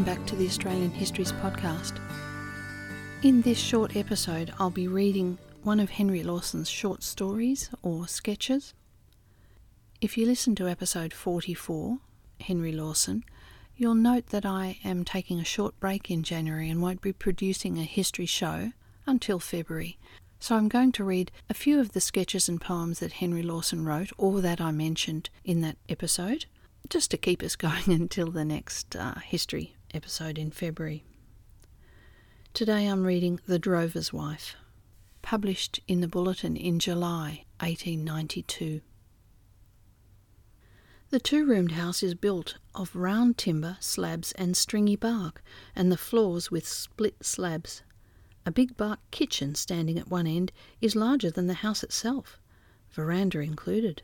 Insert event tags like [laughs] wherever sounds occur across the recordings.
welcome back to the Australian Histories podcast. In this short episode, I'll be reading one of Henry Lawson's short stories or sketches. If you listen to episode 44, Henry Lawson, you'll note that I am taking a short break in January and won't be producing a history show until February. So I'm going to read a few of the sketches and poems that Henry Lawson wrote or that I mentioned in that episode, just to keep us [laughs] going until the next uh, history episode in February. Today I'm reading The Drover's Wife, published in the Bulletin in July 1892. The two roomed house is built of round timber, slabs, and stringy bark, and the floors with split slabs. A big bark kitchen standing at one end is larger than the house itself, veranda included.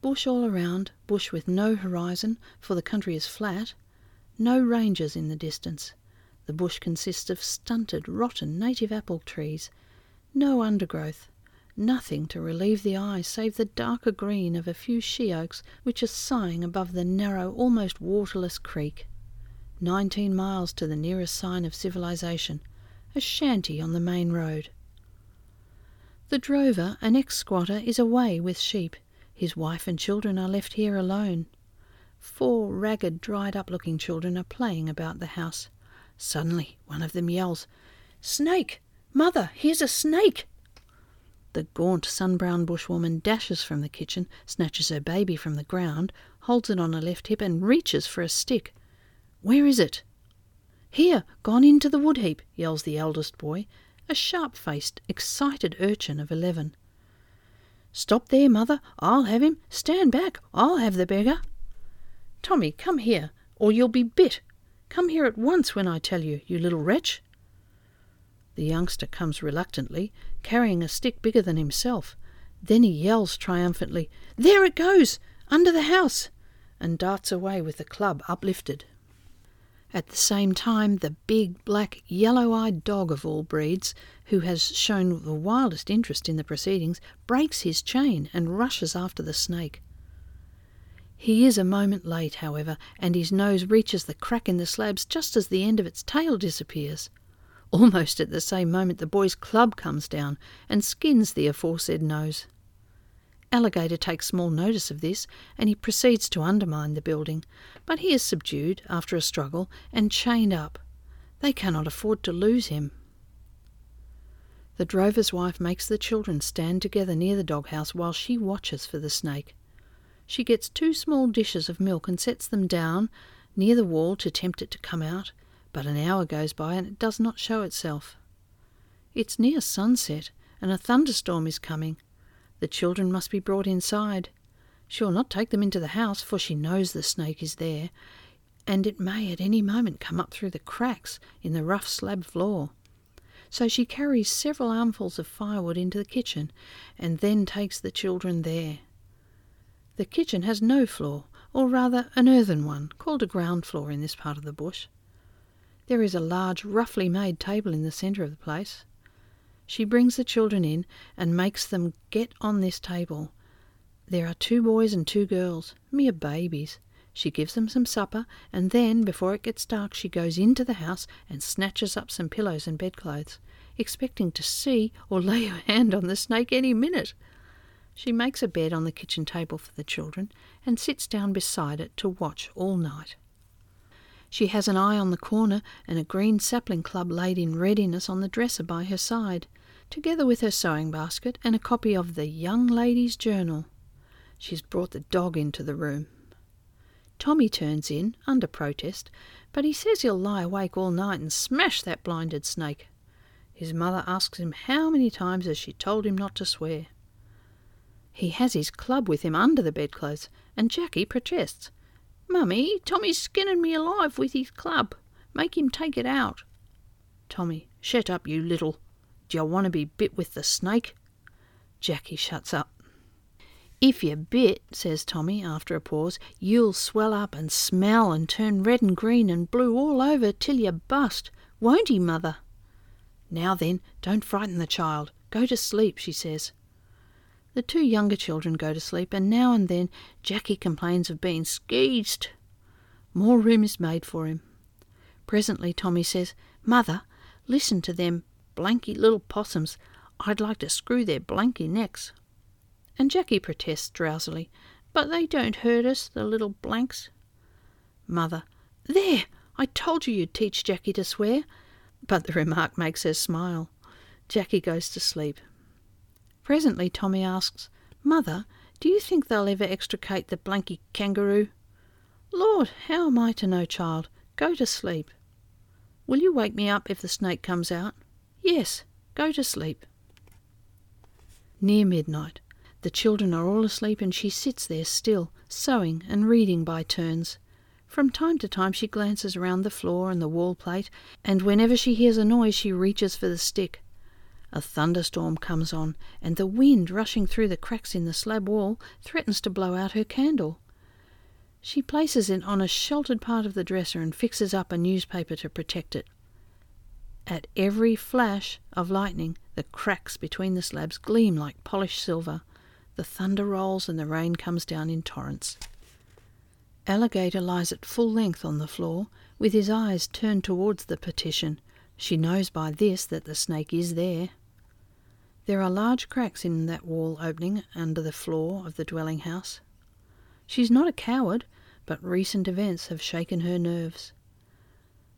Bush all around, bush with no horizon, for the country is flat. No ranges in the distance. The bush consists of stunted, rotten native apple trees. No undergrowth. Nothing to relieve the eye save the darker green of a few she oaks which are sighing above the narrow, almost waterless creek. Nineteen miles to the nearest sign of civilization, a shanty on the main road. The drover, an ex squatter, is away with sheep. His wife and children are left here alone. Four ragged, dried up looking children are playing about the house. Suddenly, one of them yells, Snake! Mother, here's a snake! The gaunt, sun-brown bushwoman dashes from the kitchen, snatches her baby from the ground, holds it on her left hip, and reaches for a stick. Where is it? Here, gone into the wood heap, yells the eldest boy, a sharp-faced, excited urchin of eleven. Stop there, mother. I'll have him. Stand back. I'll have the beggar. Tommy, come here, or you'll be bit. Come here at once when I tell you, you little wretch. The youngster comes reluctantly, carrying a stick bigger than himself. Then he yells triumphantly, There it goes! Under the house! and darts away with the club uplifted. At the same time, the big, black, yellow eyed dog of all breeds, who has shown the wildest interest in the proceedings, breaks his chain and rushes after the snake. He is a moment late, however, and his nose reaches the crack in the slabs just as the end of its tail disappears. Almost at the same moment, the boy's club comes down and skins the aforesaid nose. Alligator takes small notice of this, and he proceeds to undermine the building, but he is subdued after a struggle and chained up. They cannot afford to lose him. The drover's wife makes the children stand together near the doghouse while she watches for the snake. She gets two small dishes of milk and sets them down near the wall to tempt it to come out, but an hour goes by and it does not show itself. It's near sunset, and a thunderstorm is coming. The children must be brought inside. She will not take them into the house, for she knows the snake is there, and it may at any moment come up through the cracks in the rough slab floor. So she carries several armfuls of firewood into the kitchen, and then takes the children there. The kitchen has no floor, or rather an earthen one, called a ground floor in this part of the bush. There is a large, roughly made table in the centre of the place. She brings the children in and makes them get on this table. There are two boys and two girls, mere babies. She gives them some supper, and then, before it gets dark, she goes into the house and snatches up some pillows and bedclothes, expecting to see or lay her hand on the snake any minute. She makes a bed on the kitchen table for the children and sits down beside it to watch all night. She has an eye on the corner and a green sapling club laid in readiness on the dresser by her side, together with her sewing basket and a copy of the Young Ladies' Journal. She's brought the dog into the room. Tommy turns in, under protest, but he says he'll lie awake all night and smash that blinded snake. His mother asks him how many times has she told him not to swear. He has his club with him under the bedclothes, and Jackie protests. Mummy, Tommy's skinning me alive with his club. Make him take it out. Tommy, shut up, you little. You want to be bit with the snake? Jackie shuts up. If you're bit, says Tommy after a pause, you'll swell up and smell and turn red and green and blue all over till you bust. Won't he, mother? Now then, don't frighten the child. Go to sleep, she says. The two younger children go to sleep, and now and then Jackie complains of being skeezed. More room is made for him. Presently Tommy says, Mother, listen to them blanky little possums. I'd like to screw their blanky necks. And Jackie protests drowsily, But they don't hurt us, the little blanks. Mother, There! I told you you'd teach Jackie to swear. But the remark makes her smile. Jackie goes to sleep. Presently Tommy asks, Mother, do you think they'll ever extricate the blanky kangaroo? Lord, how am I to know, child? Go to sleep. Will you wake me up if the snake comes out? Yes, go to sleep. Near midnight, the children are all asleep and she sits there still, sewing and reading by turns. From time to time she glances round the floor and the wall plate, and whenever she hears a noise she reaches for the stick. A thunderstorm comes on, and the wind rushing through the cracks in the slab wall threatens to blow out her candle. She places it on a sheltered part of the dresser and fixes up a newspaper to protect it. At every flash of lightning, the cracks between the slabs gleam like polished silver. The thunder rolls and the rain comes down in torrents. Alligator lies at full length on the floor, with his eyes turned towards the partition. She knows by this that the snake is there. There are large cracks in that wall opening under the floor of the dwelling house. She's not a coward, but recent events have shaken her nerves.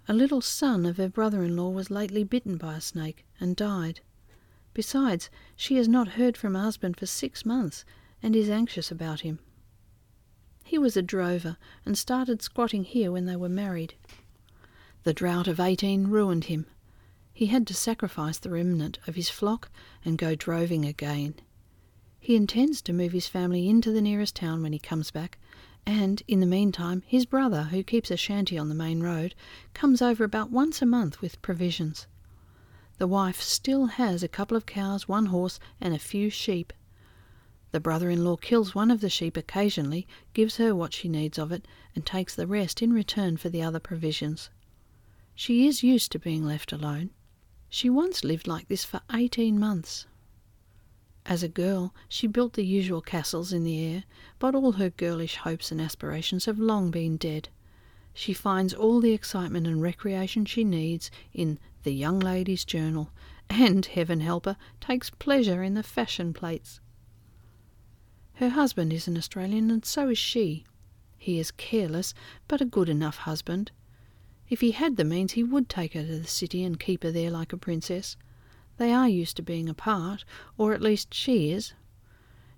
A little son of her brother in law was lately bitten by a snake and died. Besides, she has not heard from her husband for six months and is anxious about him. He was a drover and started squatting here when they were married. The drought of 18 ruined him. He had to sacrifice the remnant of his flock and go droving again. He intends to move his family into the nearest town when he comes back, and in the meantime his brother, who keeps a shanty on the main road, comes over about once a month with provisions. The wife still has a couple of cows, one horse, and a few sheep. The brother in law kills one of the sheep occasionally, gives her what she needs of it, and takes the rest in return for the other provisions. She is used to being left alone. She once lived like this for eighteen months. As a girl, she built the usual castles in the air, but all her girlish hopes and aspirations have long been dead. She finds all the excitement and recreation she needs in the Young Ladies' Journal, and, heaven help her, takes pleasure in the fashion plates. Her husband is an Australian, and so is she. He is careless, but a good enough husband. If he had the means, he would take her to the city and keep her there like a princess. They are used to being apart, or at least she is.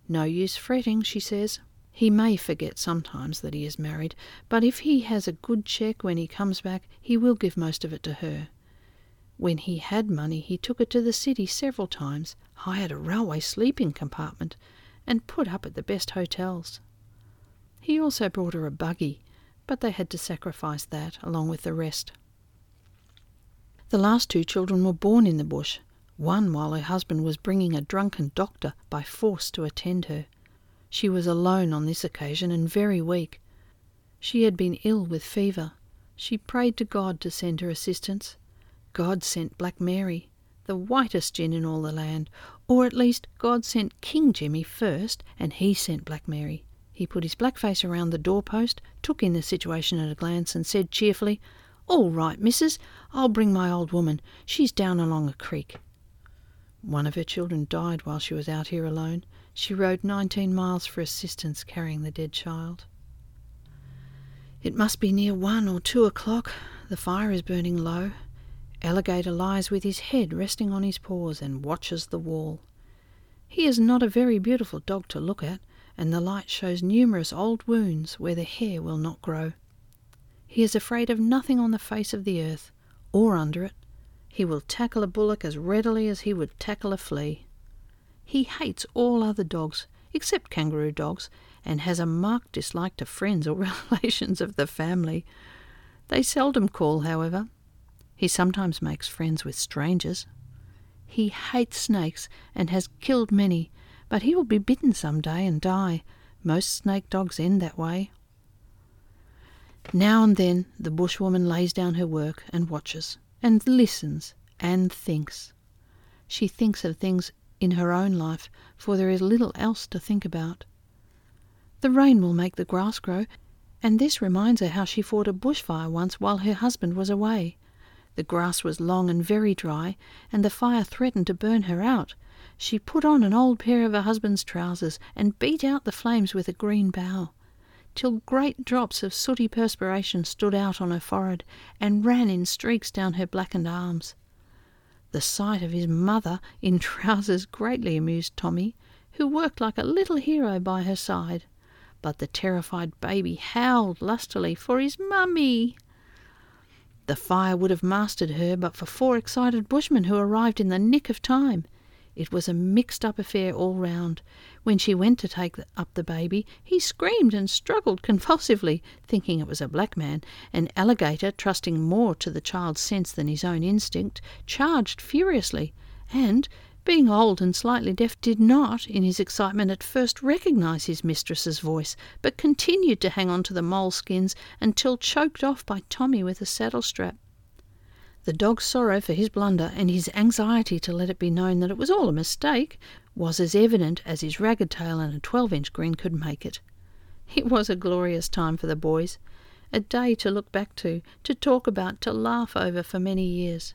No use fretting, she says. He may forget sometimes that he is married, but if he has a good cheque when he comes back, he will give most of it to her. When he had money, he took her to the city several times, hired a railway sleeping compartment, and put up at the best hotels. He also brought her a buggy, but they had to sacrifice that along with the rest. The last two children were born in the bush, one while her husband was bringing a drunken doctor by force to attend her. She was alone on this occasion and very weak. She had been ill with fever. She prayed to God to send her assistance. God sent Black Mary, the whitest gin in all the land, or at least God sent King Jimmy first, and he sent Black Mary. He put his black face around the doorpost, took in the situation at a glance, and said cheerfully, All right, missus, I'll bring my old woman. She's down along a creek. One of her children died while she was out here alone. She rode 19 miles for assistance carrying the dead child. It must be near one or two o'clock. The fire is burning low. Alligator lies with his head resting on his paws and watches the wall. He is not a very beautiful dog to look at, and the light shows numerous old wounds where the hair will not grow. He is afraid of nothing on the face of the earth, or under it, he will tackle a bullock as readily as he would tackle a flea. He hates all other dogs, except kangaroo dogs, and has a marked dislike to friends or [laughs] relations of the family. They seldom call, however. He sometimes makes friends with strangers. He hates snakes and has killed many, but he will be bitten some day and die. Most snake dogs end that way. Now and then the bushwoman lays down her work and watches and listens and thinks. She thinks of things in her own life, for there is little else to think about. The rain will make the grass grow, And this reminds her how she fought a bushfire once while her husband was away. The grass was long and very dry, and the fire threatened to burn her out. She put on an old pair of her husband's trousers and beat out the flames with a green bough, till great drops of sooty perspiration stood out on her forehead and ran in streaks down her blackened arms. The sight of his mother in [laughs] trousers greatly amused Tommy, who worked like a little hero by her side. But the terrified baby howled lustily for his mummy. The fire would have mastered her but for four excited bushmen who arrived in the nick of time. It was a mixed up affair all round. When she went to take up the baby, he screamed and struggled convulsively, thinking it was a black man, and Alligator, trusting more to the child's sense than his own instinct, charged furiously, and, being old and slightly deaf, did not, in his excitement, at first recognize his mistress's voice, but continued to hang on to the moleskins until choked off by Tommy with a saddle strap. The dog's sorrow for his blunder and his anxiety to let it be known that it was all a mistake was as evident as his ragged tail and a twelve inch grin could make it. It was a glorious time for the boys, a day to look back to, to talk about, to laugh over for many years.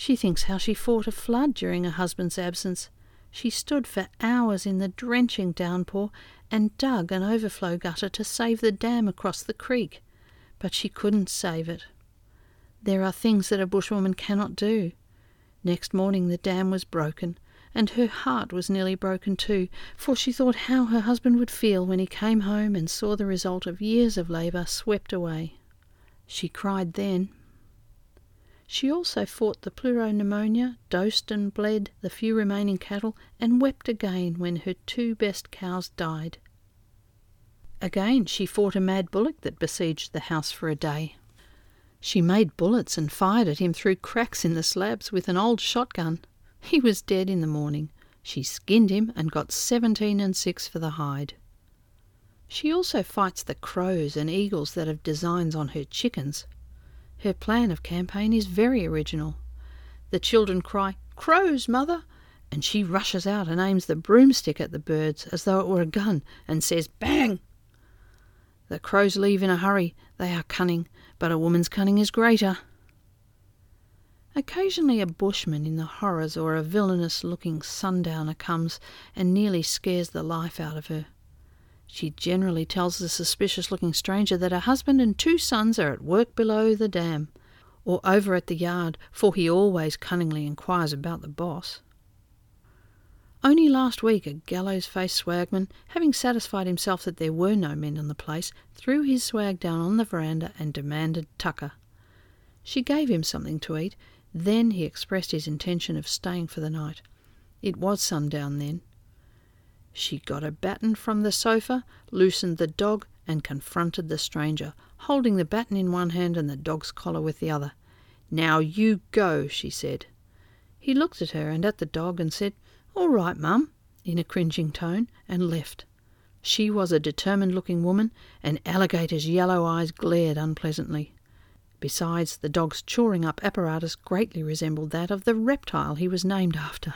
She thinks how she fought a flood during her husband's absence. She stood for hours in the drenching downpour and dug an overflow gutter to save the dam across the creek, but she couldn't save it. There are things that a bushwoman cannot do. Next morning the dam was broken, and her heart was nearly broken too, for she thought how her husband would feel when he came home and saw the result of years of labour swept away. She cried then, she also fought the pleuropneumonia, dosed and bled the few remaining cattle, and wept again when her two best cows died. Again she fought a mad bullock that besieged the house for a day. She made bullets and fired at him through cracks in the slabs with an old shotgun. He was dead in the morning. She skinned him and got seventeen and six for the hide. She also fights the crows and eagles that have designs on her chickens. Her plan of campaign is very original. The children cry, Crows, mother! and she rushes out and aims the broomstick at the birds as though it were a gun and says, Bang! The crows leave in a hurry. They are cunning, but a woman's cunning is greater. Occasionally a bushman in the horrors or a villainous looking sundowner comes and nearly scares the life out of her. She generally tells the suspicious looking stranger that her husband and two sons are at work below the dam, or over at the yard, for he always cunningly inquires about the boss. Only last week a gallows faced swagman, having satisfied himself that there were no men on the place, threw his swag down on the veranda and demanded tucker. She gave him something to eat, then he expressed his intention of staying for the night. It was sundown then, she got a batten from the sofa, loosened the dog, and confronted the stranger, holding the batten in one hand and the dog's collar with the other. Now you go, she said. He looked at her and at the dog and said, All right, mum, in a cringing tone, and left. She was a determined looking woman, and Alligator's yellow eyes glared unpleasantly. Besides, the dog's chawing up apparatus greatly resembled that of the reptile he was named after.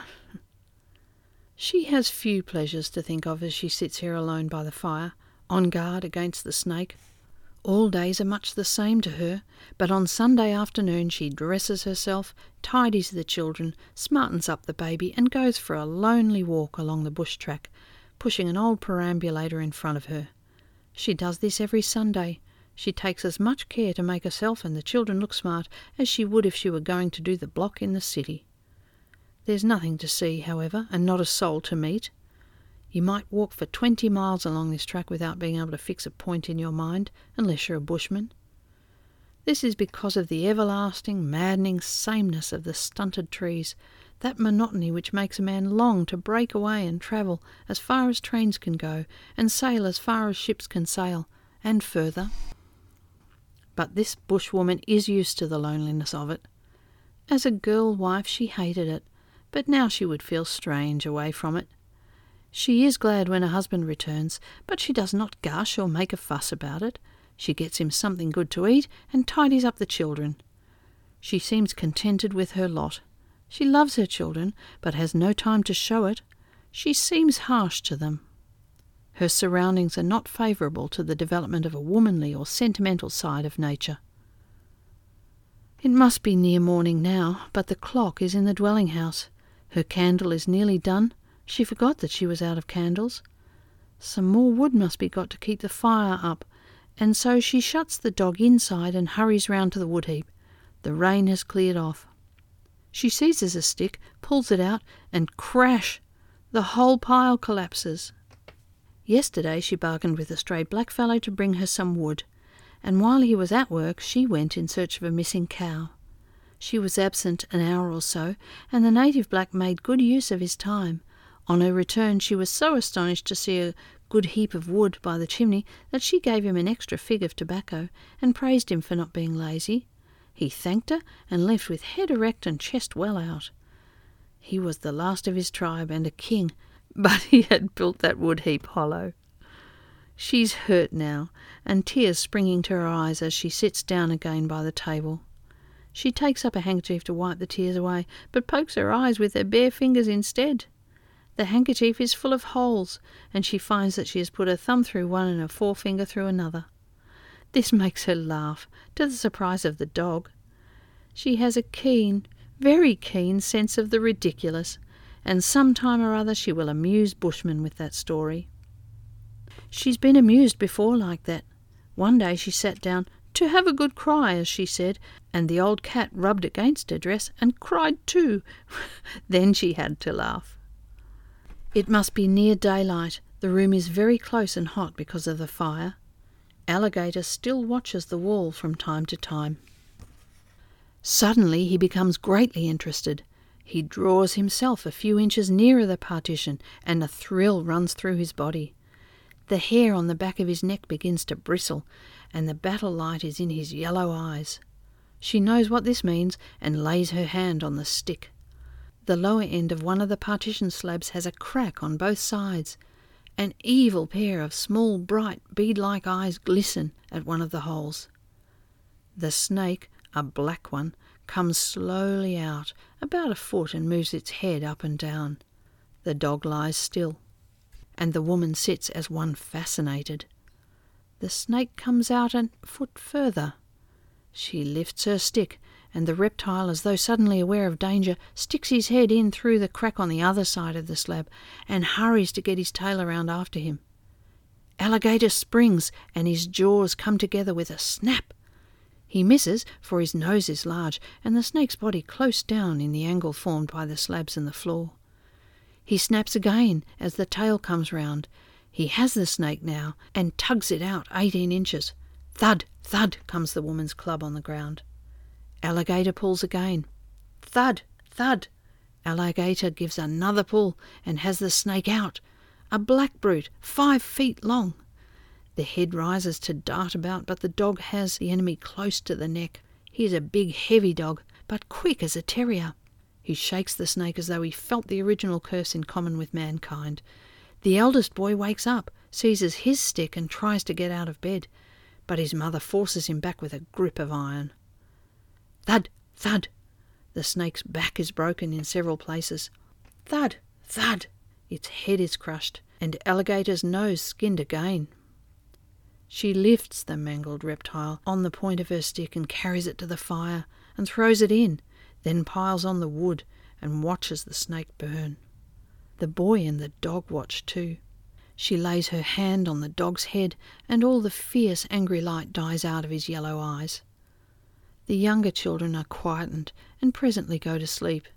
She has few pleasures to think of as she sits here alone by the fire, on guard against the snake. All days are much the same to her, but on Sunday afternoon she dresses herself, tidies the children, smartens up the baby, and goes for a lonely walk along the bush track, pushing an old perambulator in front of her. She does this every Sunday. She takes as much care to make herself and the children look smart as she would if she were going to do the block in the city. There's nothing to see, however, and not a soul to meet. You might walk for twenty miles along this track without being able to fix a point in your mind, unless you're a bushman. This is because of the everlasting, maddening sameness of the stunted trees, that monotony which makes a man long to break away and travel as far as trains can go, and sail as far as ships can sail, and further. But this bushwoman is used to the loneliness of it. As a girl wife, she hated it, but now she would feel strange away from it. She is glad when her husband returns, but she does not gush or make a fuss about it. She gets him something good to eat and tidies up the children. She seems contented with her lot. She loves her children, but has no time to show it. She seems harsh to them. Her surroundings are not favourable to the development of a womanly or sentimental side of nature. It must be near morning now, but the clock is in the dwelling house. Her candle is nearly done. She forgot that she was out of candles. Some more wood must be got to keep the fire up, and so she shuts the dog inside and hurries round to the wood heap. The rain has cleared off. She seizes a stick, pulls it out, and crash! The whole pile collapses. Yesterday she bargained with a stray blackfellow to bring her some wood, and while he was at work she went in search of a missing cow. She was absent an hour or so, and the native black made good use of his time. On her return she was so astonished to see a good heap of wood by the chimney that she gave him an extra fig of tobacco, and praised him for not being lazy. He thanked her, and left with head erect and chest well out. He was the last of his tribe and a king, [laughs] but he had built that wood heap hollow. She's hurt now, and tears springing to her eyes as she sits down again by the table. She takes up a handkerchief to wipe the tears away, but pokes her eyes with her bare fingers instead. The handkerchief is full of holes, and she finds that she has put her thumb through one and her forefinger through another. This makes her laugh, to the surprise of the dog. She has a keen, very keen sense of the ridiculous, and some time or other she will amuse Bushmen with that story. She's been amused before like that. One day she sat down to have a good cry, as she said, and the old cat rubbed against her dress and cried too. [laughs] then she had to laugh. It must be near daylight. The room is very close and hot because of the fire. Alligator still watches the wall from time to time. Suddenly he becomes greatly interested. He draws himself a few inches nearer the partition, and a thrill runs through his body. The hair on the back of his neck begins to bristle, and the battle light is in his yellow eyes. She knows what this means and lays her hand on the stick. The lower end of one of the partition slabs has a crack on both sides. An evil pair of small, bright, bead like eyes glisten at one of the holes. The snake, a black one, comes slowly out, about a foot, and moves its head up and down. The dog lies still, and the woman sits as one fascinated. The snake comes out a foot further. She lifts her stick, and the reptile, as though suddenly aware of danger, sticks his head in through the crack on the other side of the slab and hurries to get his tail around after him. Alligator springs, and his jaws come together with a snap. He misses, for his nose is large, and the snake's body close down in the angle formed by the slabs in the floor. He snaps again as the tail comes round. He has the snake now, and tugs it out eighteen inches. Thud, thud comes the woman's club on the ground. Alligator pulls again. Thud, thud. Alligator gives another pull and has the snake out. A black brute, five feet long. The head rises to dart about, but the dog has the enemy close to the neck. He is a big, heavy dog, but quick as a terrier. He shakes the snake as though he felt the original curse in common with mankind. The eldest boy wakes up, seizes his stick, and tries to get out of bed, but his mother forces him back with a grip of iron. Thud, thud. The snake's back is broken in several places. Thud, thud. Its head is crushed, and Alligator's nose skinned again. She lifts the mangled reptile on the point of her stick and carries it to the fire and throws it in, then piles on the wood and watches the snake burn. The boy and the dog watch too. She lays her hand on the dog's head, and all the fierce, angry light dies out of his yellow eyes. The younger children are quietened and presently go to sleep.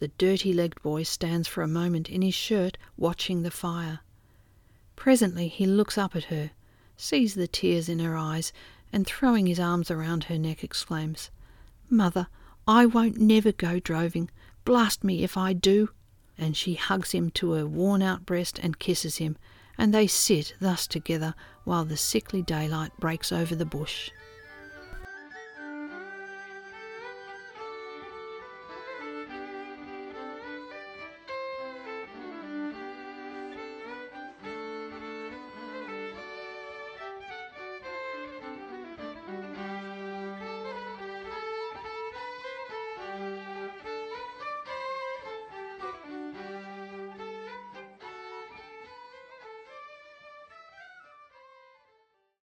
The dirty legged boy stands for a moment in his shirt watching the fire. Presently he looks up at her sees the tears in her eyes, and throwing his arms around her neck, exclaims, Mother, I won't never go droving. Blast me if I do. And she hugs him to her worn out breast and kisses him, and they sit thus together while the sickly daylight breaks over the bush.